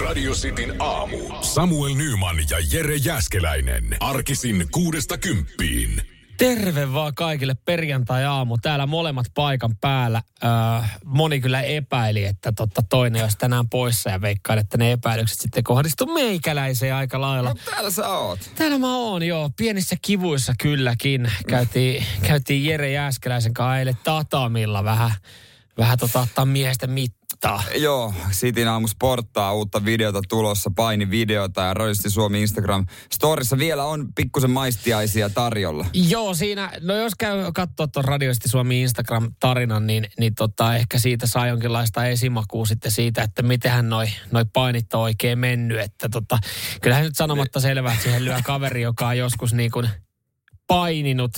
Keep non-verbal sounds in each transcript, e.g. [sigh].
Radio Cityn aamu. Samuel Nyman ja Jere Jäskeläinen. Arkisin kuudesta kymppiin. Terve vaan kaikille perjantai-aamu. Täällä molemmat paikan päällä. Öö, moni kyllä epäili, että totta toinen olisi tänään poissa ja veikkaan, että ne epäilykset sitten kohdistu meikäläiseen aika lailla. No täällä sä oot. Täällä mä oon, joo. Pienissä kivuissa kylläkin. Käytiin, käytiin Jere Jääskeläisen kanssa eilen tatamilla vähän, vähän tota, ottaa mittaa. Joo, Sitin aamu sporttaa uutta videota tulossa, painivideota ja Rodisti Suomi Instagram storissa vielä on pikkusen maistiaisia tarjolla. Joo, siinä, no jos käy katsoa tuon Radioisti Suomi Instagram-tarinan, niin, niin tota, ehkä siitä saa jonkinlaista esimakua sitten siitä, että mitenhän noi, noi painit on oikein mennyt. Että tota, kyllähän nyt sanomatta selvää, että siihen lyö kaveri, joka on joskus niin kuin paininut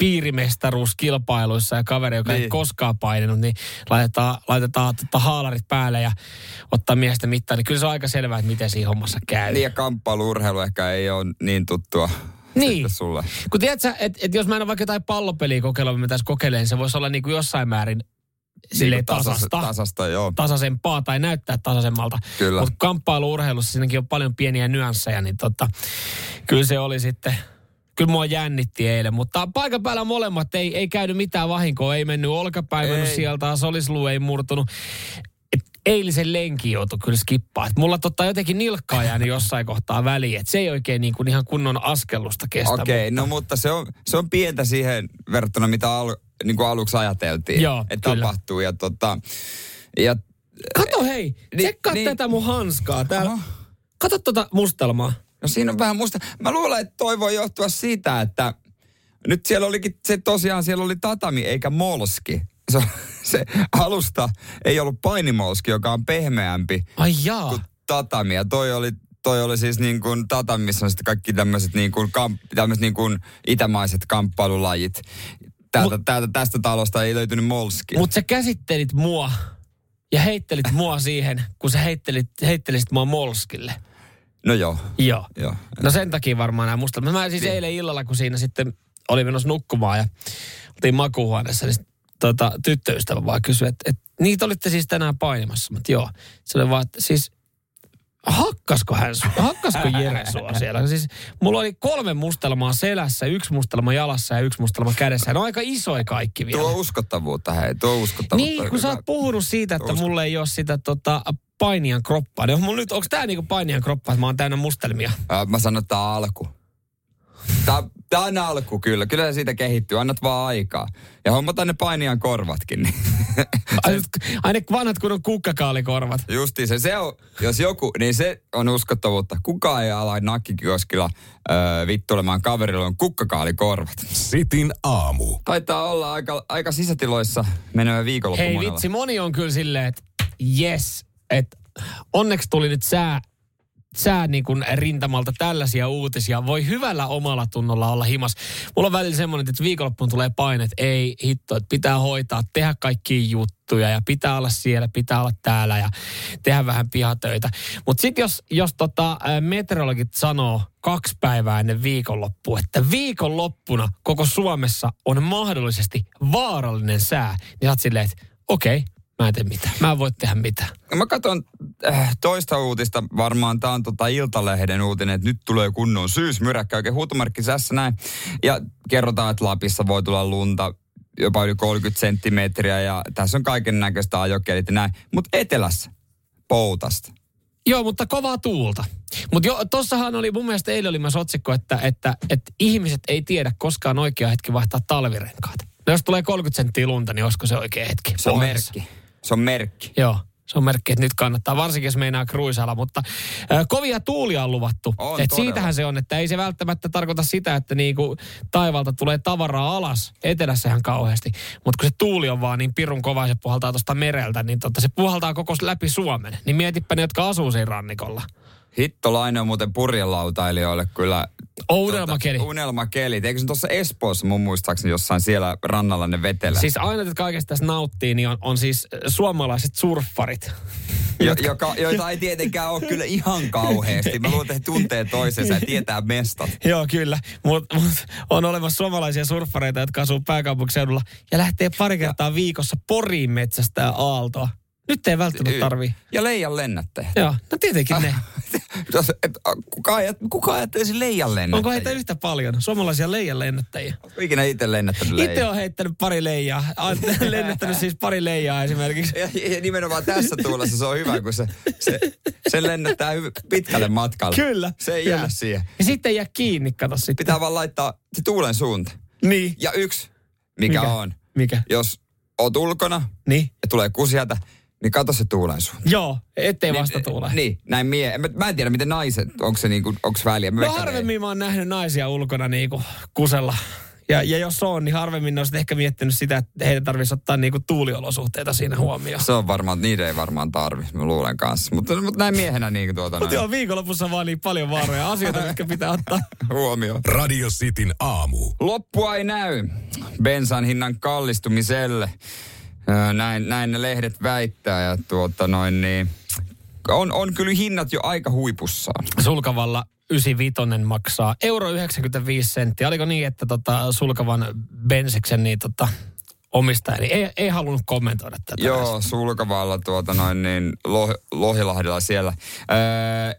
piirimestaruuskilpailuissa ja kaveri, joka niin. ei koskaan paininut, niin laitetaan, laitetaan tota haalarit päälle ja ottaa miestä mittaan. Niin kyllä se on aika selvää, että miten siinä hommassa käy. Niin ja kamppailuurheilu ehkä ei ole niin tuttua Niin. sulle. Kun tiedätkö, että et jos mä en ole vaikka jotain pallopeliä kokeilla, mitä tässä kokeilen, se voisi olla niin kuin jossain määrin silleen Niin kuin tasas- tasasta, tasasta, joo. tasaisempaa tai näyttää tasaisemmalta. Kyllä. Mutta kamppailuurheilussa siinäkin on paljon pieniä nyansseja, niin tota, kyllä se oli sitten, kyllä mua jännitti eilen, mutta paikan päällä molemmat ei, ei käynyt mitään vahinkoa, ei mennyt olkapäin, ei mennyt sieltä, solisluu ei murtunut. Et eilisen lenki joutui kyllä skippaa. Et mulla totta jotenkin nilkkaa jäänyt jossain kohtaa väliin, että se ei oikein niin kuin ihan kunnon askellusta kestä. Okei, mutta- no mutta se on, se on pientä siihen verrattuna, mitä al, niin kuin aluksi ajateltiin, Joo, että kyllä. tapahtuu. Ja, tota, ja Kato hei, Niin, tsekkaa niin. tätä mun hanskaa täällä. Oho. Kato tota mustelmaa. No siinä on vähän musta. Mä luulen, että toi voi johtua siitä, että nyt siellä olikin, se tosiaan siellä oli tatami eikä molski. Se, se alusta ei ollut painimolski, joka on pehmeämpi Ai jaa. kuin tatami. Ja toi oli, toi oli siis niin kuin tatami, missä on sitten kaikki tämmöiset niin kuin, kamp, tämmöiset niin kuin itämaiset kamppailulajit. Täältä, Mut- täältä, tästä talosta ei löytynyt molski. Mutta sä käsittelit mua ja heittelit mua siihen, kun sä heittelit, heittelisit mua molskille. No joo, Joo. joo. No sen takia varmaan nämä musta. Mä siis eilen illalla, kun siinä sitten oli menossa nukkumaan ja oltiin makuuhuoneessa, niin tota, tyttöystävä vaan kysyi, että, että niitä olitte siis tänään painimassa. Mutta joo, se oli vaan, että siis hakkasko hän, su- hakkasko Jere sua [laughs] siellä? Siis mulla oli kolme mustelmaa selässä, yksi mustelma jalassa ja yksi mustelma kädessä. Ne on aika isoja kaikki vielä. Tuo uskottavuutta, hei, tuo uskottavuutta. Niin, kun sä oot puhunut siitä, että mulla ei ole sitä tota, painian kroppaa. Niin on mulla nyt, onko tää niinku painian kroppa, että mä oon täynnä mustelmia? Ää, Mä sanon, että tää on alku. Tää, tää on alku kyllä. Kyllä se siitä kehittyy. Annat vaan aikaa. Ja hommataan ne painijan korvatkin. niin- [laughs] Ai, nyt- ai ne vanhat kun on kukkakaalikorvat. Justiin se, se on, jos joku, niin se on uskottavuutta. Kukaan ei ala nakkikioskilla öö, vittuilemaan kaverilla on kukkakaalikorvat. Sitin aamu. Taitaa olla aika, aika sisätiloissa menevä viikonloppu Hei monella. vitsi, moni on kyllä silleen, että yes, että onneksi tuli nyt sää, sää niin kuin rintamalta tällaisia uutisia. Voi hyvällä omalla tunnolla olla himas. Mulla on välillä semmoinen, että viikonloppuun tulee paine, että ei hitto, että pitää hoitaa, tehdä kaikkia juttuja ja pitää olla siellä, pitää olla täällä ja tehdä vähän pihatöitä. Mutta sitten jos, jos tota, meteorologit sanoo kaksi päivää ennen viikonloppua, että viikonloppuna koko Suomessa on mahdollisesti vaarallinen sää, niin sä oot silleen, että okei, mä en tee mitään. Mä en voi tehdä mitään. Mä katson äh, toista uutista, varmaan tää on tota Iltalehden uutinen, että nyt tulee kunnon syysmyräkkä, oikein huutomarkki sässä näin. Ja kerrotaan, että Lapissa voi tulla lunta jopa yli 30 senttimetriä ja tässä on kaiken näköistä ajokelit ja näin. Mutta etelässä, poutasta. Joo, mutta kovaa tuulta. Mutta jo, tossahan oli, mun mielestä eilen oli myös otsikko, että, että, että ihmiset ei tiedä koskaan oikea hetki vaihtaa talvirenkaat. No jos tulee 30 senttiä lunta, niin olisiko se oikea hetki? Se on merkki. Se on merkki. Joo, se on merkki, että nyt kannattaa, varsinkin jos meinaa kruisailla, mutta ö, kovia tuulia on luvattu. On Et todella. siitähän se on, että ei se välttämättä tarkoita sitä, että niinku taivalta tulee tavaraa alas etelässä ihan kauheasti. Mutta kun se tuuli on vaan niin pirun kova, se puhaltaa tuosta mereltä, niin tota, se puhaltaa koko läpi Suomen. Niin mietipä ne, jotka asuu siinä rannikolla. Hittolainen on muuten purjelautailijoille kyllä... Oh, unelmakeli. Tota, unelmakelit. Eikö se tuossa Espoossa mun muistaakseni jossain siellä rannalla ne vetelee? Siis aina, että kaikesta tässä nauttii, niin on, on siis äh, suomalaiset surffarit. Jo, joka, joita ei tietenkään ole kyllä ihan kauheasti. Mä luulen, että he tuntee toisensa ja tietää mestat. [laughs] Joo, kyllä. Mutta mut on olemassa suomalaisia surffareita, jotka asuu pääkaupunkiseudulla ja lähtee pari kertaa viikossa Poriin metsästä aaltoa. Nyt ei välttämättä tarvii. Ja leijan lennättäjä. Joo, no tietenkin ne. [laughs] Kuka, ajat, kuka ajattelisi leijan lennättäjä? Onko heitä yhtä paljon? Suomalaisia leijan lennättäjiä. Onko ikinä itse lennättänyt leijaa? Itse on heittänyt pari leijaa. Olen [laughs] lennättänyt siis pari leijaa esimerkiksi. Ja, ja nimenomaan tässä tuulessa se on hyvä, kun se, se, se lennättää pitkälle matkalle. Kyllä. Se ei kyllä. jää siihen. Ja sitten ei jää kiinni, kato sitten. Pitää vaan laittaa se tuulen suunta. Niin. Ja yksi, mikä, Mikä? on, Mikä? jos oot ulkona Niin. ja tulee kusiata, niin kato se tuulen suunta. Joo, ettei vasta tule. Niin, näin mie. Mä, mä en tiedä, miten naiset, onko se niinku, onko väliä. Mä No harvemmin mä oon nähnyt naisia ulkona niinku kusella. Ja, ja jos on, niin harvemmin ne on ehkä miettinyt sitä, että heidän tarvitsisi ottaa niinku tuuliolosuhteita siinä huomioon. ei. Se on varmaan, niitä ei varmaan tarvi, mä luulen kanssa. Mutta, mutta näin miehenä niin tuota Mutta joo, viikonlopussa vaan niin paljon vaaroja asioita, mitkä pitää ottaa. [laughs] huomioon. Radio Cityn aamu. Loppua ei näy bensan hinnan kallistumiselle. Näin, näin ne lehdet väittää ja tuota noin niin, on, on kyllä hinnat jo aika huipussaan. Sulkavalla 95 maksaa euro 95 senttiä. Oliko niin, että tota, Sulkavan Bensiksen niin tota, omistaja niin ei, ei halunnut kommentoida tätä. Joo, sulkavalla tuota noin niin Loh, Lohilahdella siellä. Öö,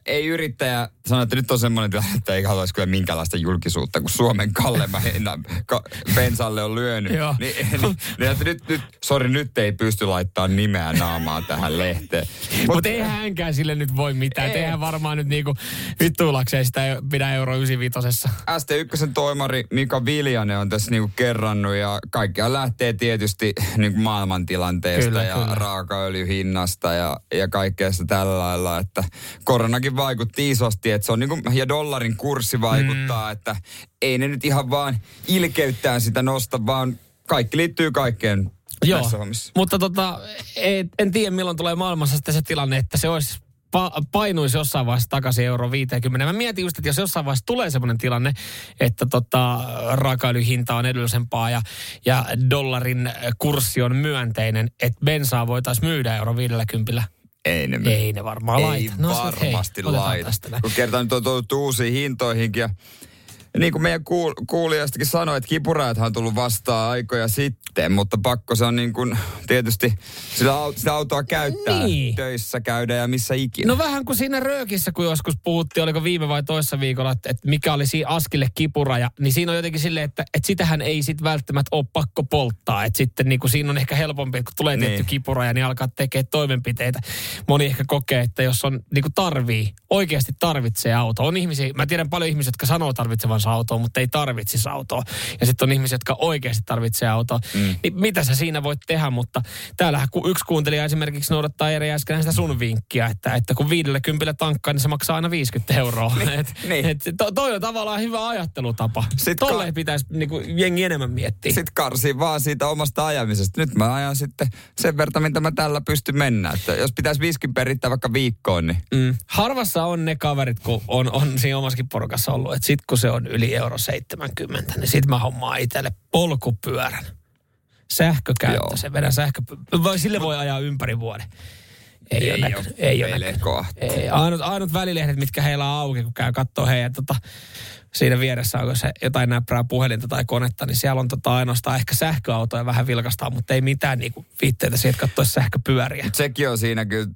ei yrittäjä sano, että nyt on semmoinen tilanne, että ei haluaisi kyllä minkäänlaista julkisuutta, kun Suomen kalleimman [laughs] hinnan ka, bensalle on lyönyt. Joo. Niin, niin, niin, että nyt, nyt, sori, nyt ei pysty laittamaan nimeä naamaa tähän lehteen. Mutta Mut eihän hänkään sille nyt voi mitään. Ei. Ei. Eihän varmaan nyt niinku vittuilakseen sitä ei pidä euro 95. ST1 toimari Mika Viljanen on tässä niinku kerrannut ja kaikkea lähtee tietysti niinku maailmantilanteesta Kyllä, ja kyllä. raakaöljyhinnasta ja, ja kaikkea sitä tällä lailla, että koronakin vaikutti isosti, että se on niinku, ja dollarin kurssi vaikuttaa, mm. että ei ne nyt ihan vaan ilkeyttään sitä nosta, vaan kaikki liittyy kaikkeen Joo, mutta tota, ei, en tiedä milloin tulee maailmassa sitten se tilanne, että se olisi pa- painuisi jossain vaiheessa takaisin euro 50. Mä mietin just, että jos jossain vaiheessa tulee semmoinen tilanne, että tota, raakaöljyhinta on edullisempaa ja, ja dollarin kurssi on myönteinen, että bensaa voitaisiin myydä euro 50. Ei ne. Ei ne varmaan Ei laita. No, hei, varmasti otetaan laita. Kun kertaan nyt on totuttu uusiin hintoihinkin ja ja niin kuin meidän kuul- kuulijastakin sanoi, että kipurajathan on tullut vastaan aikoja sitten, mutta pakko se on niin kuin tietysti sitä, au- sitä autoa käyttää Niin. töissä käydä ja missä ikinä. No vähän kuin siinä röökissä, kun joskus puhuttiin, oliko viime vai toissa viikolla, että, että mikä oli siinä askille kipuraja, niin siinä on jotenkin silleen, että, että sitähän ei sit välttämättä ole pakko polttaa. Että sitten niin kuin siinä on ehkä helpompi, että kun tulee Niin. tietty kipuraja, niin alkaa tekemään toimenpiteitä. Moni ehkä kokee, että jos on niin kuin tarvii, oikeasti tarvitsee auto. On ihmisiä, mä tiedän paljon ihmisiä, jotka sanoo tarvitsevansa autoa, mutta ei tarvitsisi autoa. Ja sitten on ihmisiä, jotka oikeasti tarvitsee autoa. Mm. Niin mitä sä siinä voit tehdä, mutta täällähän ku- yksi kuuntelija esimerkiksi noudattaa Jere äsken sitä sun vinkkiä, että, että kun 50 tankkaa, niin se maksaa aina 50 euroa. et, niin. et, to, toi on tavallaan hyvä ajattelutapa. Sit Tolleen ka- pitäisi niinku, jengi enemmän miettiä. Sitten karsi vaan siitä omasta ajamisesta. Nyt mä ajan sitten sen verran, mitä mä tällä pystyn mennä. Että jos pitäisi 50 perittää vaikka viikkoon, niin Mm. Harvassa on ne kaverit, kun on, on siinä omassakin porukassa ollut, että sit kun se on yli euro 70, niin sit mä hommaan itselle polkupyörän. Sähkökäyttö, se vedän sähkö... Sille voi ajaa ympäri vuoden. Ei, Ei ole oo näkynyt. Ei ole näkynyt. Ei. Ainut, ainut välilehdet, mitkä heillä on auki, kun käy katsoo heidän tota, siinä vieressä onko se jotain näppärää puhelinta tai konetta, niin siellä on tota ainoastaan ehkä sähköautoja vähän vilkastaa, mutta ei mitään niinku viitteitä siitä, että katsoisi sähköpyöriä. sekin on siinä kyllä,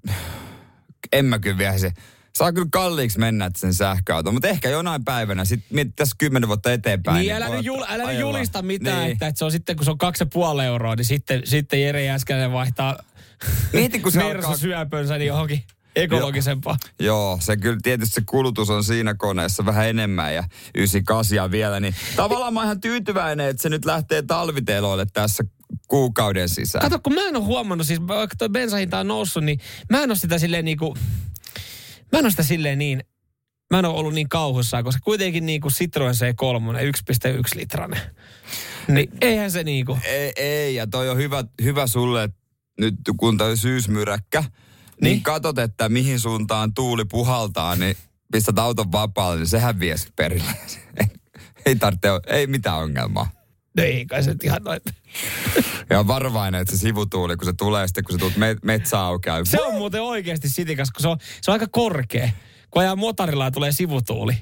en mä kyllä vielä se, saa kyllä kalliiksi mennä sen sähköauto, mutta ehkä jonain päivänä, sitten tässä kymmenen vuotta eteenpäin. Niin, älä, voi nyt, jul, älä nyt ajella. julista mitään, Niin. että, että se on sitten, kun se on kaksi ja puoli euroa, niin sitten, sitten Jere Jäskänen vaihtaa Mieti, kun se [laughs] alkaa... syöpönsä niin johonkin ekologisempaa. Joo, se kyllä tietysti se kulutus on siinä koneessa vähän enemmän ja 98 vielä, niin tavallaan mä oon ihan tyytyväinen, että se nyt lähtee talviteloille tässä kuukauden sisään. Kato, kun mä en ole huomannut, siis vaikka toi bensahinta on noussut, niin mä en ole sitä silleen niinku, mä en ole sitä silleen niin, mä en ole ollut niin kauhussaan, koska kuitenkin niinku Citroen C3, 1,1 litranen. Niin eihän se niinku, Ei, ei, ja toi on hyvä, hyvä sulle, että nyt kun toi syysmyräkkä, niin, Niin. niin katot, että mihin suuntaan tuuli puhaltaa, niin pistät auton vapaalle, niin sehän vie perille. [laughs] ei tarvitse, ei mitään ongelmaa. No ei kai se nyt ihan noin. Ja on varovainen, että se sivutuuli, kun se tulee sitten, kun se tulet me- metsäaukeaa. Se on muuten oikeasti sitikas, kun se on, se on aika korkea. Kun ajaa motorilla ja tulee sivutuuli,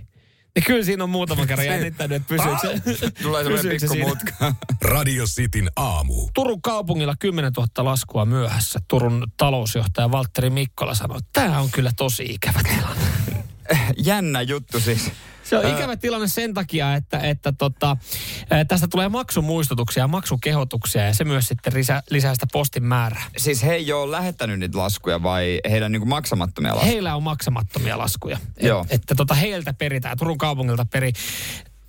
niin kyllä siinä on muutama kerran [laughs] jännittänyt, että pysyykö se, Tulee semmoinen pikku siinä. mutka. [laughs] Radio Cityn aamu. Turun kaupungilla 10 000 laskua myöhässä. Turun talousjohtaja Valtteri Mikkola sanoi, että tämä on kyllä tosi ikävä tilanne. [laughs] Jännä juttu siis. Se on ikävä tilanne sen takia, että, että tota, tästä tulee maksumuistutuksia ja maksukehotuksia ja se myös sitten lisää, lisää sitä postin määrää. Siis he ei ole lähettänyt niitä laskuja vai heidän niinku maksamattomia laskuja? Heillä on maksamattomia laskuja. Et, Joo. Että tota, heiltä peritään, Turun kaupungilta peri.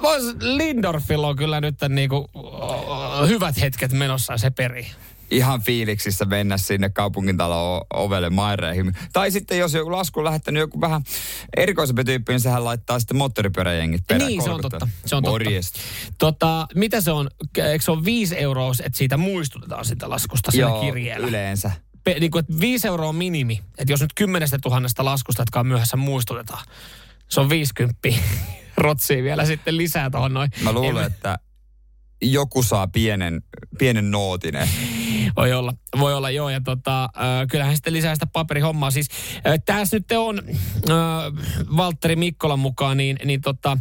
Vois- Lindorfilla on kyllä nyt niinku, oh, hyvät hetket menossa se peri. Ihan fiiliksissä mennä sinne kaupungintalon ovelle maireihin. Tai sitten jos joku lasku on lähettänyt joku vähän erikoisempi tyyppi, niin sehän laittaa sitten moottoripyöräjengit perään. Niin, se on totta. Se on totta. Morjesta. Tota, mitä se on? Eikö se ole 5 euroa, että siitä muistutetaan sitä laskusta siinä kirjeellä? yleensä. Pe, niin kuin, että 5 euroa on minimi. Että jos nyt 10 000 laskusta, jotka on myöhässä muistutetaan, se on 50 [laughs] rotsii vielä sitten lisää tuohon noin. Mä luulen, En- että joku saa pienen, pienen nootin. Voi olla, voi olla joo. Ja tota, äh, kyllähän sitten lisää sitä paperihommaa. Siis tässä nyt on äh, Valtteri Mikkolan mukaan niin, niin tota,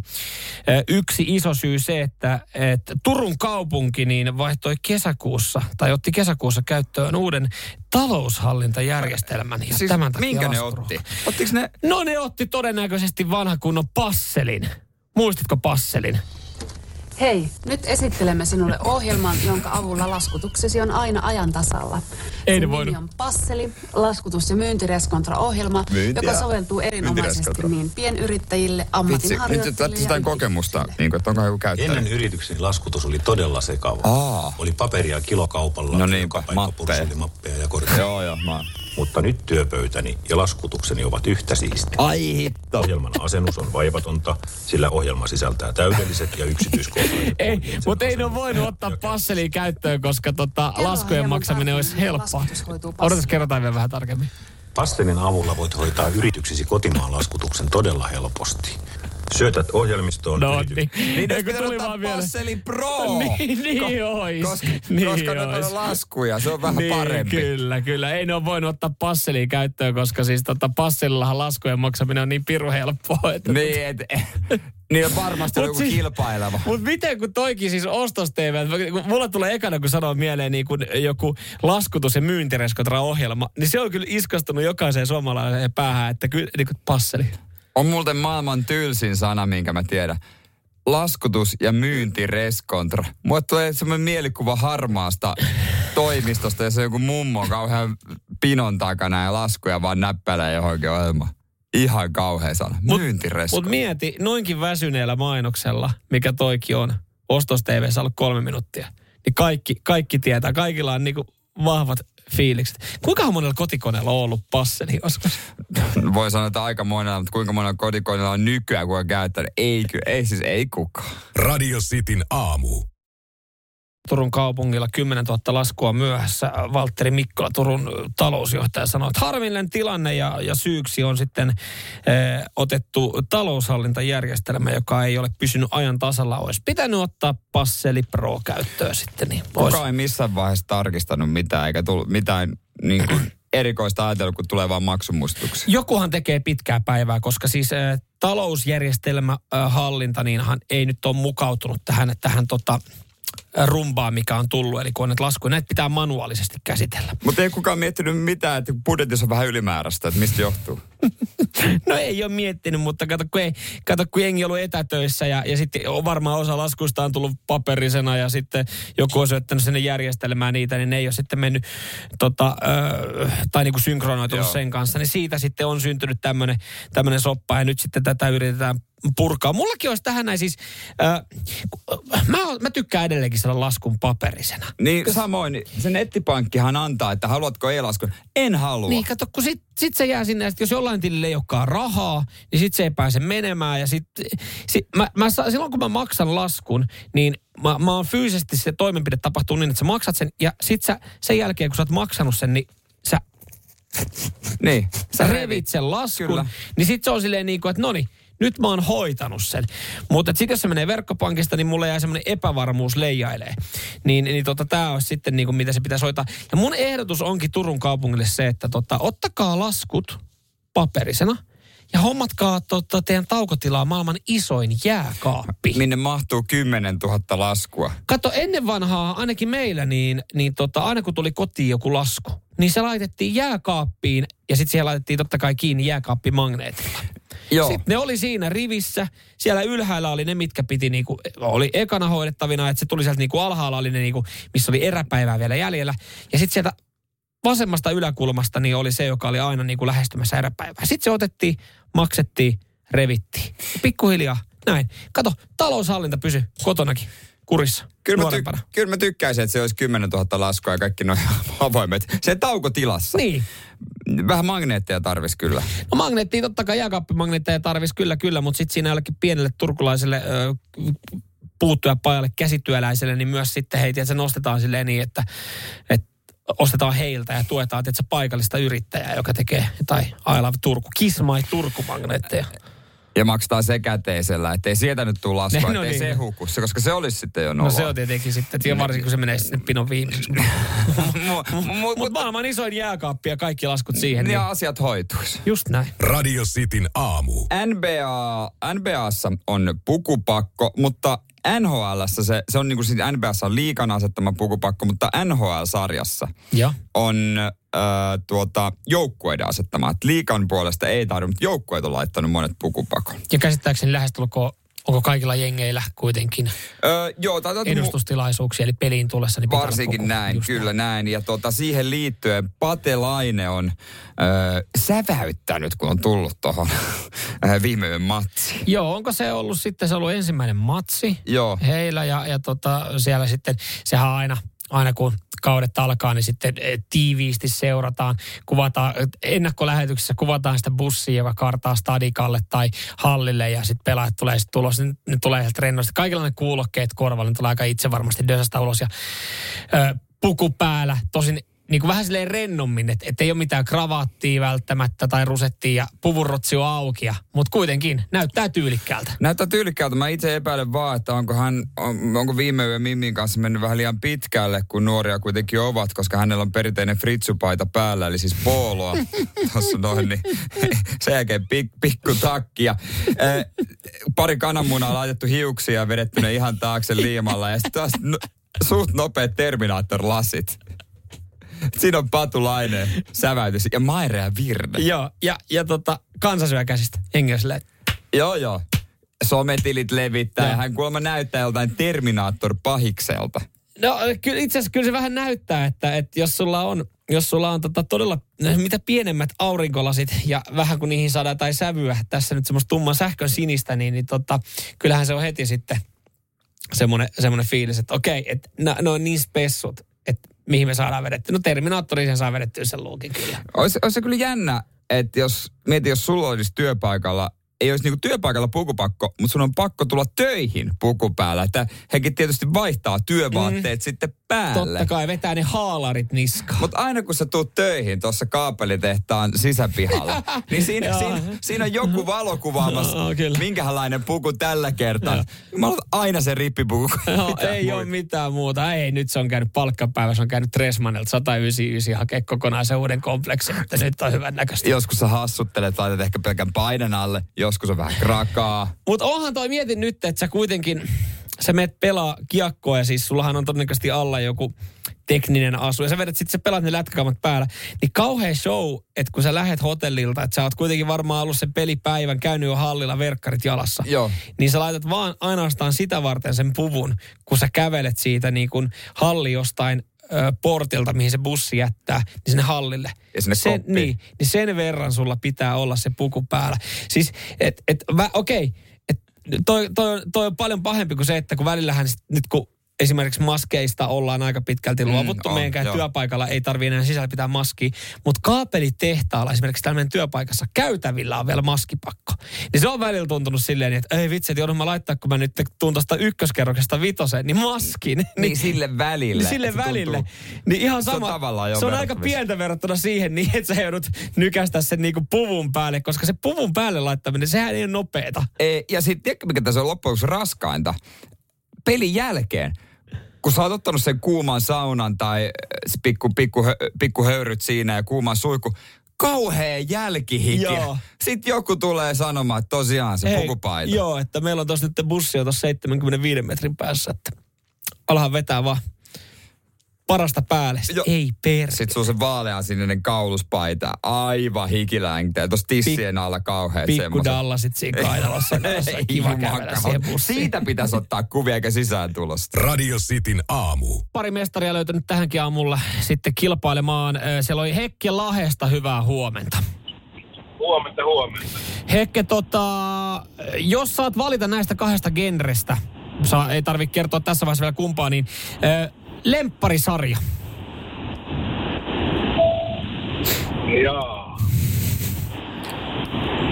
yksi iso syy se, että, että Turun kaupunki niin vaihtoi kesäkuussa tai otti kesäkuussa käyttöön uuden taloushallintajärjestelmän. Ja Siis tämän takia minkä ne otti? Ottiko ne? No ne otti todennäköisesti vanhan kunnon passelin. Muistitko passelin? Hei, nyt esittelemme sinulle ohjelman, jonka avulla laskutuksesi on aina ajan tasalla. Ei ne Sen voinut. on Passeli, laskutus- ja myyntireskontra-ohjelma, Myynti- joka soveltuu erinomaisesti niin pienyrittäjille, Vitsi, nyt ammatinharjoittajille tästä jotain kokemusta, niin kuin, että onko joku käyttänyt. Ennen yritykseni laskutus oli todella sekava. Aa. Oli paperia kilokaupalla, No niinpä, paikka mappeja. mappeja ja kortteja. Joo, joo, mä... Mutta nyt työpöytäni ja laskutukseni ovat yhtä siistiä. Ai hitto. Ohjelman asennus on vaivatonta, sillä ohjelma sisältää täydelliset ja yksityiskohtaiset... [laughs] Ei, mutta ei ne voinut ottaa ja passelia käyttöön, koska tota, laskujen maksaminen olisi helppoa. Odotas, kerrotaan vielä vähän tarkemmin. Pastelin avulla voit hoitaa yrityksesi kotimaan laskutuksen todella helposti. Syötät ohjelmistoon No niin. Niin Eikö tuli vaan vielä- Passeli Pro. [laughs] Niin, niin ois. Koska, niin koska ne ois. on laskuja, se on vähän niin, parempi. Kyllä, kyllä. Ei ne ole voinut ottaa passelia käyttöön, koska siis tota, passelillahan laskujen maksaminen on niin piru helppoa. Että Niin, et, niin on varmasti Mut joku siis- kilpaileva. Mutta miten kun toikin siis ostos TV, mulla tulee ekana kun sanoo mieleen niin kun joku laskutus- ja myyntireskotra-ohjelma, niin se on kyllä iskastunut jokaiseen suomalaiseen päähän, että kyllä niin kuin passeli. On muuten maailman tylsin sana, minkä mä tiedän. Laskutus ja myynti reskontra. Mulle tulee semmoinen mielikuva harmaasta toimistosta, ja se joku mummo on kauhean pinon takana ja laskuja vaan näppäilee johonkin ohjelmaan. Ihan kauhea sana. Mut- Myynti Mutta reskontra. mieti, noinkin väsyneellä mainoksella, mikä toikin on, ostos TVssä ollut kolme minuuttia, niin kaikki, kaikki tietää, kaikilla on niinku vahvat fiilikset. Kuinka monella kotikoneella on ollut passeli joskus? Voi sanoa, että aika monella, mutta kuinka monella kodikoneella on nykyään, kun on käyttänyt. Ei, ei siis ei kukaan. Radio Cityn aamu. Turun kaupungilla 10 000 laskua myöhässä. Valtteri Mikkola, Turun talousjohtaja, sanoi, että harmillinen tilanne ja, ja syyksi on sitten eh, otettu taloushallintajärjestelmä, joka ei ole pysynyt ajan tasalla. Olisi pitänyt ottaa Passeli Pro käyttöön sitten. Niin olisi. Kukaan ei missään vaiheessa tarkistanut mitään, eikä tullut mitään niin kuin [clears throat] erikoista ajatellut, kun tulee vaan maksumuistutuksia. Jokuhan tekee pitkää päivää, koska siis äh, talousjärjestelmä äh, hallinta, niinhan ei nyt ole mukautunut tähän, tähän tota, rumbaan, mikä on tullut. Eli kun on näitä laskuja, näitä pitää manuaalisesti käsitellä. Mutta ei kukaan miettinyt mitään, että budjetissa on vähän ylimääräistä, että mistä johtuu. [laughs] No ei ole miettinyt, mutta kato kun, ei, kato, kun jengi on ollut etätöissä ja, ja sitten on varmaan osa laskuista on tullut paperisena ja sitten joku on syöttänyt sinne järjestelmään niitä, niin ne ei ole sitten mennyt tota, ö, tai niin kuin synkronoitunut Joo. sen kanssa. Niin siitä sitten on syntynyt tämmöinen tämmöinen soppa ja nyt sitten tätä yritetään purkaa. Mullakin olisi tähän näin siis, ö, mä, mä tykkään edelleenkin saada laskun paperisena. Niin samoin, niin se nettipankkihan antaa, että haluatko e-laskun. En halua. Niin, kato, kun sit, sit se jää sinne, että jos jollain tilille ei olekaan rahaa, niin sit se ei pääse menemään. Ja sit, sit mä, mä, silloin kun mä maksan laskun, niin mä, mä oon fyysisesti se toimenpide tapahtuu niin, että sä maksat sen. Ja sit sä sen jälkeen, kun sä oot maksanut sen, niin sä, Niin. sä revit sen laskun. Kyllä. Niin sit se on silleen niin kuin, että noni, nyt mä oon hoitanut sen. Mutta sitten jos se menee verkkopankista, niin mulle jää semmoinen epävarmuus leijailee. Niin, niin tota, tämä on sitten niin kuin, mitä se pitäisi hoitaa. Ja mun ehdotus onkin Turun kaupungille se, että tota, ottakaa laskut paperisena. ja hommatkaa tota, teidän taukotilaa maailman isoin jääkaappi. Minne mahtuu 10 000 laskua. Kato, ennen vanhaa, ainakin meillä, niin, niin tota, aina kun tuli kotiin joku lasku, niin se laitettiin jääkaappiin ja sitten siihen laitettiin totta kai kiinni jääkaappimagneetilla. Joo. Sitten ne oli siinä rivissä. Siellä ylhäällä oli ne, mitkä piti niinku, oli ekana hoidettavina, että se tuli sieltä niinku alhaalla oli ne niinku, missä oli eräpäivää vielä jäljellä. Ja sitten sieltä vasemmasta yläkulmasta niin oli se, joka oli aina niinku lähestymässä eräpäivää. Sitten se otettiin, maksettiin, revittiin. Pikkuhiljaa, näin. Kato, taloushallinta pysy kotonakin kurissa. Kyllä mä, ty- kyllä mä tykkäisin, että se olisi 10 000 laskua ja kaikki noin [laughs] avoimet. Se taukotilassa. Niin. Vähän magneetteja tarvis kyllä. No magneettia, totta kai jääkaappimagneetteja tarvis kyllä, kyllä, mutta sitten siinä jollekin pienelle turkulaiselle ö, puuttujapajalle, käsityöläiselle, niin myös sitten heitä, että se nostetaan silleen niin, että, että ostetaan heiltä ja tuetaan se paikallista yrittäjää, joka tekee, tai I love Turku, Kiss My Turku magneetteja. Ja maksetaan se käteisellä, ettei sieltä nyt tule laskua, [laughs] No ettei niin. se huku. Koska se olisi sitten jo No noloa. se on tietenkin sitten, että varsinkin kun se menee sinne pinon viimeiseksi. [laughs] Mutta maailman isoin jääkaappi ja kaikki laskut siihen. Niin, Ja asiat hoituisi. just näin. Radio Cityn aamu. NBA, NBAssa on pukupakko, mutta NHLssä se, se on niin kuin siis NBAssa on liikan asettama pukupakko, mutta NHL-sarjassa Ja. on äh, tuota, joukkueiden asettama. Et liikan puolesta ei tarvitse, mutta joukkueet on laittanut monet pukupakon. Ja käsittääkseni lähestulkoon, onko kaikilla jengeillä kuitenkin Öö, joo, tai, edustustilaisuuksia, eli peliin tullessa. Niin Varsinkin koko- näin, kyllä näin. Ja tuota, siihen liittyen Pate Laine on öö, säväyttänyt, kun on tullut tuohon [laughs] viime yön matsiin. Joo, onko se ollut sitten, se ollut ensimmäinen matsi Joo. heillä ja, ja tota, siellä sitten, sehän aina, aina kun kaudet alkaa, niin sitten eh, tiiviisti seurataan, kuvataan, ennakkolähetyksessä kuvataan sitä bussia, joka kartaa stadikalle tai hallille ja sitten pelaajat tulee sitten tulos, ne, ne tulee sieltä rennosti. Kaikilla ne kuulokkeet korvalle, ne tulee aika itse varmasti dösästä ulos ja ö, puku päällä, tosin niin kuin vähän silleen rennommin, että et ei ole mitään kravaattia välttämättä tai rusettia ja puvurrotsi on auki, mutta kuitenkin näyttää tyylikkäältä. Näyttää tyylikkäältä. Mä itse epäilen vaan, että onko hän, on, onko viime yön Mimmin kanssa mennyt vähän liian pitkälle, kun nuoria kuitenkin ovat, koska hänellä on perinteinen fritsupaita päällä, eli siis pooloa [laughs] tuossa noin, niin [laughs] sen jälkeen pik, pikku takki ja äh, pari kananmunaa laitettu hiuksia ja vedetty ne ihan taakse liimalla ja sitten taas no, suht nopeat Terminator-lasit. Siinä on Patulainen säväytys ja Mairea Virne. Joo, ja, ja tota, kansasyökäisistä jengi on silleen, että Joo, joo. Sometilit levittää ja hän kuulemma näyttää joltain Terminator-pahikselta. No kyllä itse asiassa kyllä se vähän näyttää, että, että jos sulla on, jos sulla on tota todella mitä pienemmät aurinkolasit ja vähän kun niihin saadaan tai sävyä tässä nyt semmoista tumman sähkön sinistä, niin, niin tota, kyllähän se on heti sitten semmoinen, semmoinen fiilis, että okei, että ne on niin spessut, että mihin me saadaan vedettyä. No Terminaattoriin sen saa vedettyä sen luukin kyllä. Olisi, olisi se kyllä jännä, että jos, mieti, jos sulla olisi työpaikalla, ei olisi niinku työpaikalla pukupakko, mutta sun on pakko tulla töihin puku päällä. Että hekin tietysti vaihtaa työvaatteet mm. sitten päälle. Totta kai vetää ne haalarit niskaan. Mutta aina kun sä tuut töihin tuossa kaapelitehtaan sisäpihalla, [laughs] niin siinä, siinä, siinä on joku valokuvaamassa, kyllä. minkälainen puku tällä kertaa. Mä aina se rippipuku. No, ei ole muita. mitään muuta. Ei, nyt se on käynyt palkkapäivä, se on käynyt Tresmanelta 199 hakea kokonaisen uuden kompleksin, että nyt on hyvän näköistä. Joskus sä hassuttelet, laitat ehkä pelkän paidan alle, joskus on vähän krakaa. Mutta onhan toi mietin nyt, että sä kuitenkin, sä meet pelaa kiekkoa ja siis sullahan on todennäköisesti alla joku tekninen asu ja sä vedät sitten sä pelaat ne lätkäkamat päällä, niin kauhea show, että kun sä lähet hotellilta, että sä oot kuitenkin varmaan ollut sen pelipäivän, käynyt jo hallilla verkkarit jalassa. Joo. Niin sä laitat vaan ainoastaan sitä varten sen puvun, kun sä kävelet siitä niin kuin halli jostain portilta, mihin se bussi jättää, niin sinne hallille. Ja sinne sen, koppiin. niin, niin sen verran sulla pitää olla se puku päällä. Siis, et, et, okei, et, toi, toi, on- toi on paljon pahempi kuin se, että kun välillähän sit, nyt kun esimerkiksi maskeista ollaan aika pitkälti luovuttu. on, Meidänkään joo. työpaikalla ei tarvitse enää sisällä pitää maskia. Mutta kaapelitehtaalla esimerkiksi täällä meidän työpaikassa käytävillä on vielä maskipakko. Niin se on välillä tuntunut silleen, että ei vitsi, että joudun mä laittaa, kun mä nyt tuun tuosta ykköskerroksesta vitoseen, niin maskin. Niin sille välille. Niin sille se välille. tuntuu- Niin ihan Se on sama. tavallaan jo se on aika pientä verrattuna siihen, niin että sä joudut nykästä sen niinku puvun päälle, koska se puvun päälle laittaminen, sehän ei ole nopeeta. E, ja sitten mikä tässä on loppujen raskainta? Pelin jälkeen, kun sä oot ottanut sen kuuman saunan tai äh, pikku, pikku, pikku höyryt siinä ja kuuman suihku, kauhea jälkihiki. Joo. Sitten joku tulee sanomaan, että tosiaan se Hei, pukupaita. Joo, että meillä on tuossa nyt bussi jo tuossa 75 metrin päässä, että alahan vetää vaan parasta päälle. Joo. Ei per. Sitten sulla on se vaalean sininen kauluspaita, aivan hikilänkä. Ja tuossa tissien alla kauheat Pikku semmoset. dallasit siinä kainalossa. [laughs] Ei Kiva kävellä. Siitä pitäisi ottaa kuvia eikä sisään tulosta. Radio Cityn aamu. Pari mestaria löytynyt tähänkin aamulla sitten kilpailemaan. Siellä oli Hekke Lahesta hyvää huomenta. Huomenta, huomenta. Hekke, tota, jos saat valita näistä kahdesta genrestä, saa, ei tarvitse kertoa tässä vaiheessa vielä kumpaa, niin ö, lempparisarja. Jaa.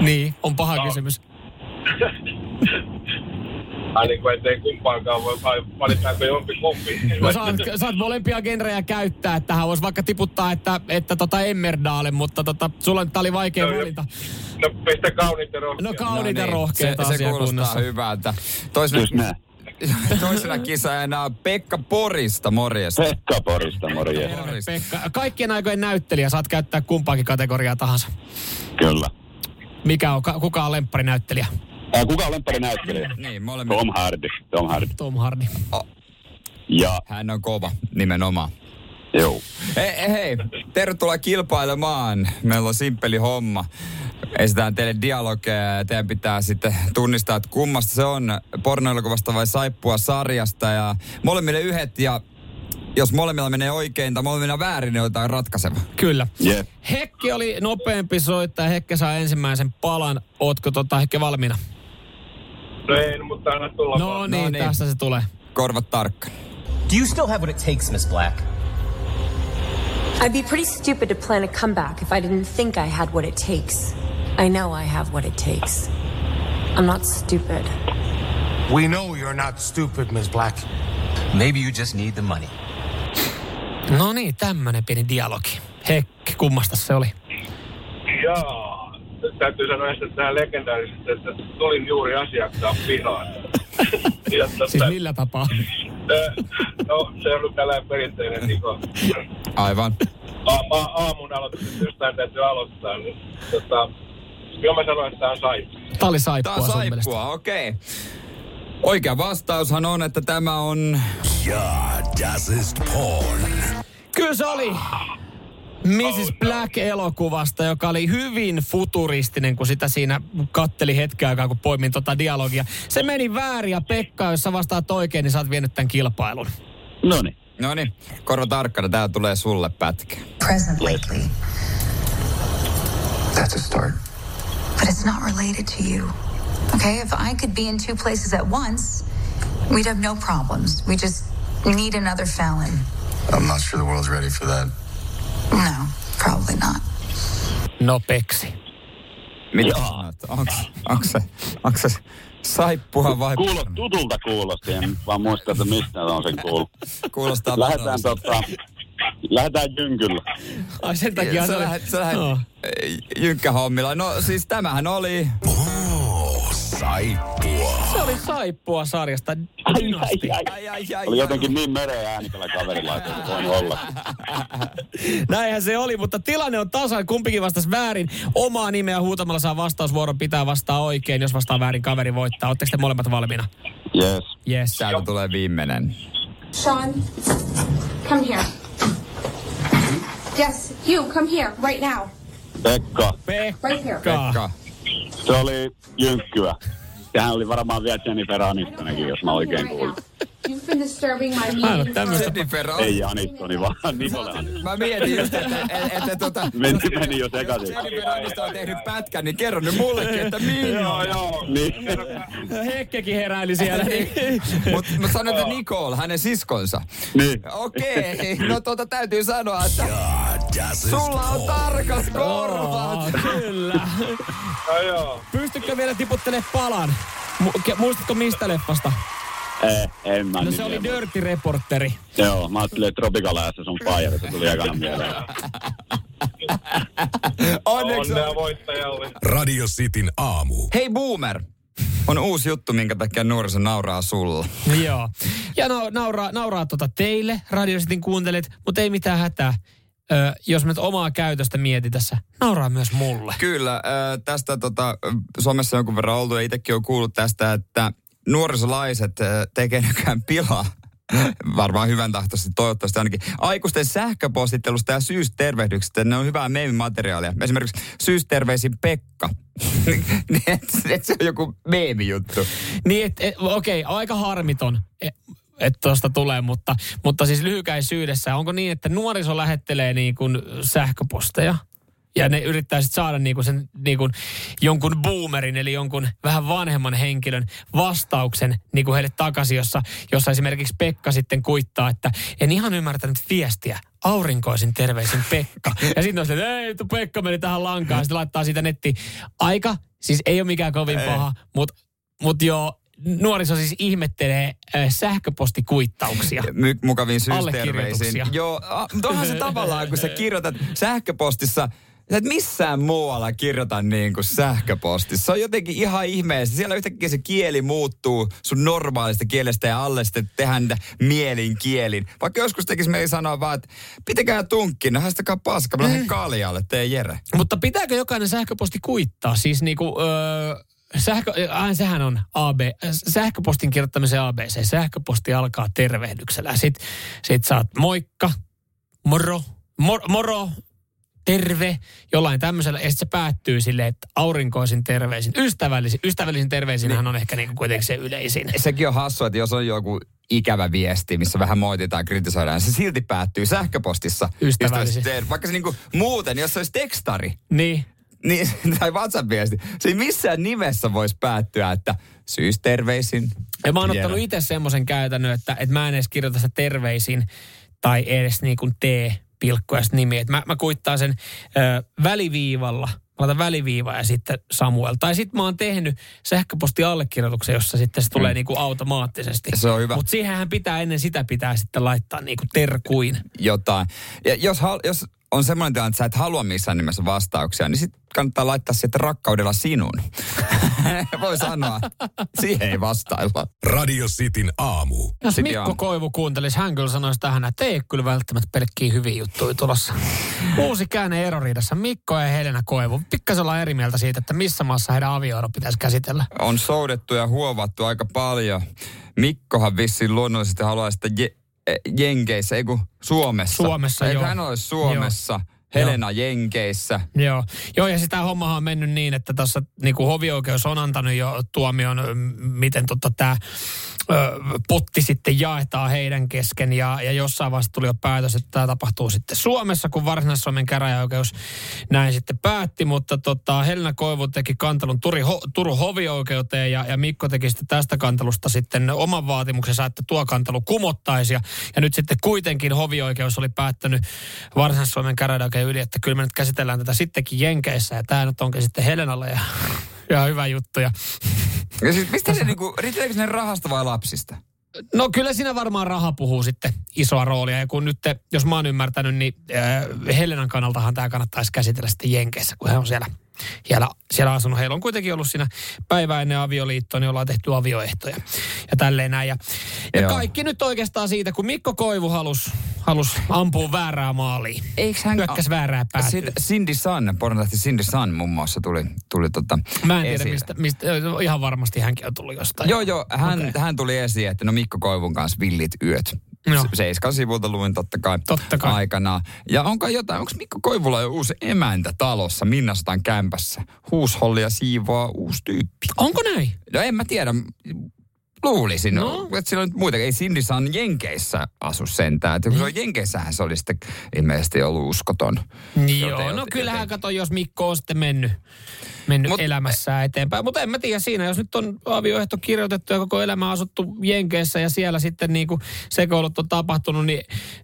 Niin, on paha No. kysymys. [laughs] Ai niin kuin ettei kumpaankaan voi, vai valitaanko jompi kumpi? No saat, saat molempia genrejä käyttää. Tähän voisi vaikka tiputtaa, että, että tota Emmerdale, mutta tota, sulla nyt oli vaikea Joo, joo. valinta. No pistä kauniit ja rohkeat. No kauniita No niin, rohkeita se, se kuulostaa hyvältä. Toisena, toisena kisaajana Pekka Porista, morjesta. Pekka Porista, morjens. Terve, Pekka. Kaikkien aikojen näyttelijä, saat käyttää kumpaakin kategoriaa tahansa. Kyllä. Mikä on, ka- kuka on lempparinäyttelijä? Kuka on lemppari näyttelijä? Niin, molemmat. Tom Hardy. Tom Hardy. Tom Hardy. Ja, Hän on kova, nimenomaan. Joo. Hei, hei, tervetuloa kilpailemaan. Meillä on simppeli homma. Esitään teille dialogeja ja teidän pitää sitten tunnistaa, että kummasta se on pornoelokuvasta vai saippua sarjasta. Ja molemmille yhdet ja jos molemmilla menee oikein tai molemmilla väärin, niin on jotain ratkaiseva. Kyllä. Jep. Hekki oli nopeampi soittaja. Hekke saa ensimmäisen palan. Ootko tota, Hekke valmiina? No ei, mutta anna tulla No niin, niin. tässä se tulee. Korvat tarkkana. Do you still have what it takes, Miss Black? I'd be pretty stupid to plan a comeback if I didn't think I had what it takes. I know I have what it takes. I'm not stupid. We know you're not stupid, Miss Black. Maybe you just need the money. No niin, tämmönen pieni dialogi. Hekke, kummasta se oli? Jaa. Täytyy sanoa että tämä legendaarisesti, että tulin juuri asiakkaan pihaan. [laughs] ja tota, Siis millä tapaa? äh, [laughs] no, se on ollut tällainen perinteinen niin kuin, Aivan. a- a- aamun aloituksesta, jostain täytyy aloittaa. Niin, tota, kyllä mä sanoin, että tämä on saippua. Tää oli saippua on sun mielestä. saippua, okei. Okay. Oikea vastaushan on, että tämä on... Ja, das ist porn. Kyllä se oli Mrs. Black-elokuvasta, joka oli hyvin futuristinen, kun sitä siinä katteli hetken aikaa, kun poimin tota dialogia. Se meni väärin ja Pekka, jos sä vastaat oikein, niin sä oot vienyt tämän kilpailun. Noniin. No niin, korva tarkkana, tää tulee sulle pätkä. present lately, That's a start. but it's not related to you. Okay, if I could be in two places at once, we'd have no problems. We just need another Fallon. I'm not sure the world's ready for that. No, probably not. No Peksi. Mitä sanot? Onks, se, saippua vai... Kuulo, tutulta kuulosti, en vaan muista, että mistä on sen kuullut. Kuulostaa Lähdetään tota, lähdetään jynkyllä. Ai sen takia se Sä oli... lähdet, sä lähdet No. jynkkähommilla. No siis tämähän oli... Oh, saippua. Se oli saippua sarjasta. Dynasti. Ai, Ai, ai, ai, Oli ai. jotenkin niin mereen äänikällä kaverilla, että se voinut olla. [laughs] Näinhän se oli, mutta tilanne on tasan. Kumpikin vastasi väärin. Omaa nimeä huutamalla saa vastausvuoron. Pitää vastaa oikein. Jos vastaa väärin, kaveri voittaa. Oletteko te molemmat valmiina? Yes. Yes. Täältä tulee viimeinen. Sean, come here. Yes, you, come here, right now. Pekka, Right here. Pekka. Pekka. Se oli jynkkyä. Sehän oli varmaan vielä Jennifer Anistonenkin, jos mä oikein kuulin. You've been disturbing my Mä en ole tämmöistä. Jennifer on... Ei Anistoni, vaan Nicole Aniston. Mä mietin just, että, että, että tota... Meni, meni jo sekaisin. Jennifer Aniston on tehnyt pätkän, niin kerro nyt mullekin, että minä. Joo, joo. Niin. Hekkekin heräili siellä. niin- Mutta mä sanon, että Nicole, hänen siskonsa. niin. Okei, no tota täytyy sanoa, että ist sulla on tarkat korvat. Kyllä. No joo. Pystytkö vielä tiputtelemaan palan? Muistatko mistä leffasta? Ei, en mä No se oli. Dirty Reporteri. Joo, mä ajattelin, että Tropical Ass on fire, se tuli ekana mieleen. [laughs] Onneksi Onnea on. voittajalle. Radio Cityn aamu. Hei Boomer, on uusi juttu, minkä takia nuoriso nauraa sulla. Joo. Ja no, nauraa, nauraa tota teille, radiositin kuuntelet, mutta ei mitään hätää. ö, jos me nyt omaa käytöstä mietin tässä, nauraa myös mulle. Kyllä, äh, tästä tota, somessa jonkun verran oltu ja itsekin on kuullut tästä, että nuorisolaiset äh, nykyään pilaa. Varmaan hyvän tahtoisesti, toivottavasti ainakin. Aikuisten sähköpostittelusta ja syystervehdyksestä, ne on hyvää meemimateriaalia. Esimerkiksi syysterveisin Pekka. [laughs] Niin, et, et se on joku meemijuttu. Niin, et, et, okei, aika harmiton, että tuosta tulee, mutta, mutta siis lyhykäisyydessä, onko niin, että nuoriso lähettelee niin kuin sähköposteja? Ja ne yrittää sitten saada niinku sen niinku jonkun boomerin, eli jonkun vähän vanhemman henkilön vastauksen niinku heille takaisin, jossa, jossa esimerkiksi Pekka sitten kuittaa, että en ihan ymmärtänyt viestiä. Aurinkoisin terveisin Pekka. Ja sitten on se, että ei, tu Pekka meni tähän lankaan. Sitten laittaa siitä netti. Aika, siis ei ole mikään kovin paha, mutta mut joo, nuoriso siis ihmettelee äh, sähköpostikuittauksia. My, mukavin syysterveisin. Allekirjoituksia. Joo, a, mutta onhan se tavallaan, kun sä kirjoitat sähköpostissa, sä et missään muualla kirjoita niin kuin sähköpostissa. Se on jotenkin ihan ihmeessä. Siellä yhtäkkiä se kieli muuttuu sun normaalista kielestä ja alle sitten tehdään niitä mielin kielin. Vaikka joskus tekisi meidän sanoa vaan, että pitäkää tunkki, no haistakaa paska, mä lähden kaljalle, tee Jere. Mutta pitääkö jokainen sähköposti kuittaa? Siis niinku, öö, sähkö, äh, sehän on AB, sähköpostin kirjoittamisen ABC. Sähköposti alkaa tervehdyksellä. Sitten sit saat moikka, moro, mor, moro, terve, jollain tämmöisellä. Ja sitten se päättyy silleen, että aurinkoisin terveisin. Ystävällisin, ystävällisin terveisinhän on ehkä niinku kuitenkin se yleisin. Sekin on hassu, että jos on joku ikävä viesti, missä vähän moititaan, kritisoidaan, se silti päättyy sähköpostissa. Ystävällisin. Ystävällisin. Vaikka se niinku muuten, jos se olisi tekstari, Niin. niin, [laughs] tai WhatsApp-viesti, se ei missään nimessä voisi päättyä, että syysterveisin. Ja mä oon ottanut itse semmoisen käytännön, että, että mä en edes kirjoita sitä terveisin tai edes niin kuin T-pilkkuja sitä nimiä. Että mä, mä kuittaan sen ö, väliviivalla. Mä laitan väliviiva ja sitten Samuel. Tai sitten mä oon tehnyt sähköpostiallekirjoituksen, jossa sitten se tulee Mm. niin kuin automaattisesti. Se on hyvä. Mutta siihenhän pitää ennen sitä pitää sitten laittaa niin kuin terkuin. jotain. Ja jos, hal- jos on semmoinen tilanne, että sä et halua missään nimessä vastauksia, niin sitten kannattaa laittaa sieltä rakkaudella sinun. [laughs] Voi sanoa, siihen ei vastailla. Radio Cityn aamu. Jos Sitten Mikko on. Koivu kuuntelisi, hän kyllä sanoisi tähän, että ei ole kyllä välttämättä pelkkiä hyviä juttuja tulossa. Uusi käänne eroriidassa. Mikko ja Helena Koivu. Pikkasen ollaan eri mieltä siitä, että missä maassa heidän avioero pitäisi käsitellä. On soudettu ja huovattu aika paljon. Mikkohan vissiin luonnollisesti haluaa sitä je- Jenkeissä, ei kun Suomessa. Suomessa, Eikö joo. hän ole Suomessa? Joo. Helena Jenkeissä. Joo, Joo ja sitä hommahan on mennyt niin, että tässä niin hovioikeus on antanut jo tuomion, miten tota tämä potti sitten jaetaan heidän kesken. Ja, ja jossain vaiheessa tuli jo päätös, että tämä tapahtuu sitten Suomessa, kun Varsinais-Suomen käräjäoikeus näin sitten päätti. Mutta tota, Helena Koivu teki kantelun Turi, ho, Turun hovioikeuteen ja, ja Mikko teki sitten tästä kantelusta sitten oman vaatimuksensa, että tuo kantelu kumottaisi. Ja, ja nyt sitten kuitenkin hovioikeus oli päättänyt Varsinais-Suomen käräjäoikeuden yli, että kyllä me nyt käsitellään tätä sittenkin Jenkeissä. Ja tämä nyt onkin sitten Helenalle ja, ja hyvä juttu. Ja Ja siis mistä se niinku, riittääkö ne rahasta vai lapsista? No kyllä siinä varmaan raha puhuu sitten isoa roolia. Ja kun nyt, te, jos mä oon ymmärtänyt, niin äh, Helenan kannaltahan tämä kannattaisi käsitellä sitten Jenkeissä, kun he on siellä, siellä, siellä asunut. Heillä on kuitenkin ollut siinä päivää ennen avioliittoa, niin ollaan tehty avioehtoja ja tälleen näin. Ja, ja Joo. kaikki nyt oikeastaan siitä, kun Mikko Koivu halusi halus ampua väärää maaliin. Eikö hän... Hyökkäs väärää päätyä. Siitä Cindy Sun, pornotähti Cindy Sun muun muassa tuli, tuli tota Mä en tiedä, esille. mistä, mistä, ihan varmasti hänkin on tullut jostain. Joo, joo. Hän, okay. hän tuli esiin, että no Mikko Koivun kanssa villit yöt. Se- Seiskan sivulta luin totta kai, Totta kai. aikanaan. Ja onko jotain, onko Mikko Koivulla jo uusi emäntä talossa Minnasotan kämpässä? Huushollia siivoaa uusi tyyppi. Onko näin? No en mä tiedä. Luulisin, No. no. että sillä on nyt muita. Ei Cindy Sun Jenkeissä asu sentään. Että kun se on Jenkeissähän se oli sitten ilmeisesti ollut uskoton. Joo, Joten- no kyllähän joten- kato, jos Mikko on sitten mennyt, mennyt Mut- elämässään eteenpäin. Mutta en mä tiedä siinä, jos nyt on avioehto kirjoitettu ja koko elämä asuttu Jenkeissä ja siellä sitten niinku sekoilut on tapahtunut, niin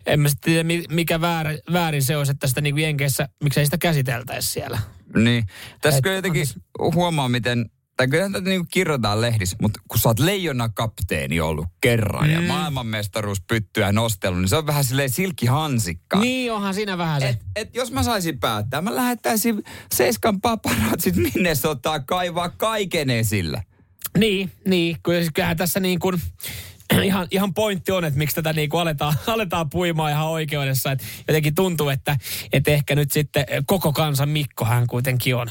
en mä sitten tiedä, mi- mikä väär, väärin se olisi, että sitä niinku Jenkeissä, miksei sitä käsiteltäisi siellä. Niin. Tässä kyllä jotenkin huomaa, miten, tai kyllä tätä niin kirjoitetaan lehdissä, mutta kun sä oot leijona kapteeni ollut kerran mm. ja maailmanmestaruus pyttyä nostellut, niin se on vähän silleen silkkihansikka. Niin onhan siinä vähän se. Et, et jos mä saisin päättää, mä lähettäisin Seiskan paparatsit minne sotaa kaivaa kaiken esille. Niin, niin. Siis Kyllähän tässä niin kuin, [clears throat] ihan, ihan pointti on, että miksi tätä niin kuin aletaan, [laughs] aletaan puimaan ihan oikeudessa. Että jotenkin tuntuu, että, että ehkä nyt sitten koko kansan Mikko hän kuitenkin on.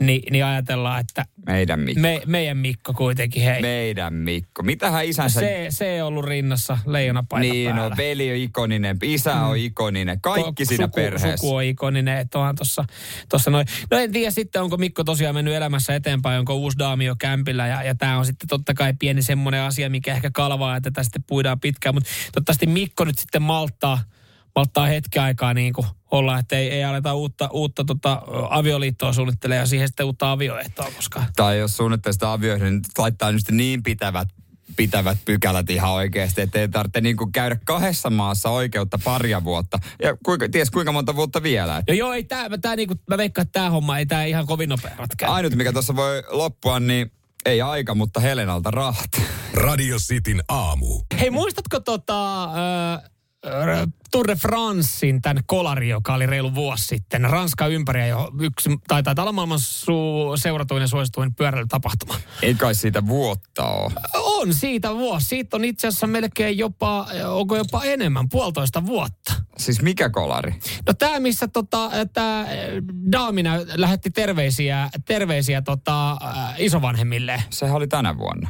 Ni, niin ajatellaan, että Meidän Mikko. me, meidän Mikko kuitenkin, hei. Meidän Mikko. Mitähän isänsä... Se, se on ollut rinnassa leijonapaita niin, päällä. no veli on ikoninen, isä on ikoninen, kaikki Ko- siinä suku, perheessä. Suku on ikoninen, että onhan tossa, tossa noin. No en tiedä sitten, onko Mikko tosiaan mennyt elämässä eteenpäin, onko uusi daami jo kämpillä. Ja, ja tämä on sitten totta kai pieni semmoinen asia, mikä ehkä kalvaa, että sitten puidaan pitkään. Mutta toivottavasti Mikko nyt sitten malttaa, malttaa hetken aikaa niin kuin olla, että ei, ei aleta uutta, uutta tota, avioliittoa suunnittelemaan ja siihen sitten uutta avioehtoa, koska Tai jos suunnittelee sitä avioihin, niin laittaa nyt niin pitävät pitävät pykälät ihan oikeasti, että ei tarvitse niin kuin käydä kahdessa maassa oikeutta paria vuotta. Ja kuinka, ties kuinka monta vuotta vielä. Et No joo, ei tää, tää niinku, mä veikkaan, että tämä homma ei tää ihan kovin nopea ratkea. Ainut, mikä tuossa voi loppua, niin ei aika, mutta Helenalta rahat. Radio Cityn aamu. Hei, muistatko tota, äh, Tour de Francein tämän kolari, joka oli reilu vuosi sitten. Ranska ympäri jo yksi, tai taitaa olla maailman su, seuratuin ja suosituin pyöräilytapahtuma. Ei kai siitä vuotta ole. On siitä vuosi. Siitä on itse asiassa melkein jopa, onko jopa enemmän, puolitoista vuotta. Siis mikä kolari? No tämä, missä tota, tämä Daamina lähetti terveisiä, terveisiä tota, äh, isovanhemmille. Sehän oli tänä vuonna.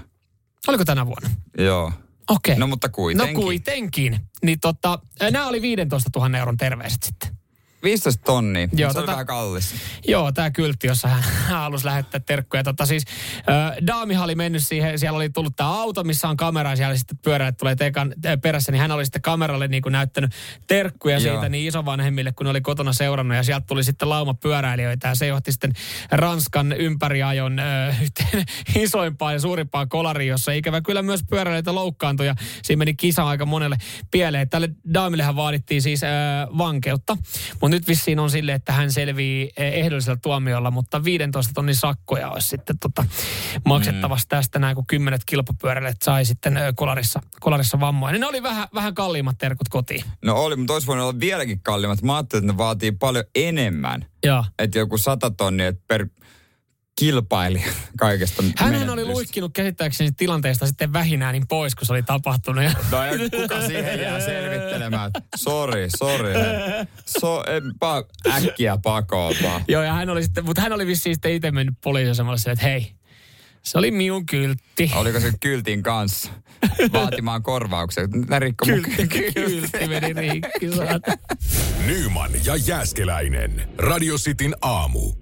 Oliko tänä vuonna? Joo. Okei. No mutta kuitenkin. No kuitenkin. Niin tota, nämä oli 15 000 euron terveiset sitten. 15 tonnia. Joo, se oli tota- vähän kallis. Joo, tämä kyltti, jossa hän [laughs] halusi lähettää terkkuja. Tota, siis, äh, Daamihan oli mennyt siihen, siellä oli tullut tämä auto, missä on kamera, ja siellä sitten pyöräilijät tulee tekan, äh, perässä, niin hän oli sitten kameralle niin kuin näyttänyt terkkuja Joo. siitä niin isovanhemmille, kun ne oli kotona seurannut, ja sieltä tuli sitten lauma pyöräilijöitä, ja se johti sitten Ranskan ympäriajon äh, [laughs] yhteen isoimpaan ja suurimpaan kolariin, jossa ikävä kyllä myös pyöräilijöitä loukkaantui, ja siinä meni kisa aika monelle pieleen. Tälle Daamillehän vaadittiin siis äh, vankeutta, mutta nyt vissiin on sille, että hän selvii eh, ehdollisella tuomiolla, mutta 15 tonnin sakkoja olisi sitten tota maksettavasti tästä näin, kun kymmenet kilpapyöräilijät sai sitten ö, kolarissa, kolarissa vammoja. Niin ne oli vähän, vähän kalliimmat terkut kotiin. No oli, mutta olisi voinut olla vieläkin kalliimmat. Mä ajattelin, että ne vaatii paljon enemmän. Että joku sata tonnia per kilpailija kaikesta Hänhän oli luikkinut käsittääkseni tilanteesta sitten vähinään niin pois, kun se oli tapahtunut. Ja... No ja kuka siihen jää selvittelemään? Sori, sori. So, en, pa, äkkiä pakoon vaan. Joo, ja hän oli sitten, mutta hän oli vissiin sitten itse mennyt poliisiasemalle että hei, se oli minun kyltti. Oliko se kyltin kanssa vaatimaan korvauksia? Ne rikko mun Kyltti, kyltti meni rikki. Nyman ja Jääskeläinen. Radio Cityn aamu.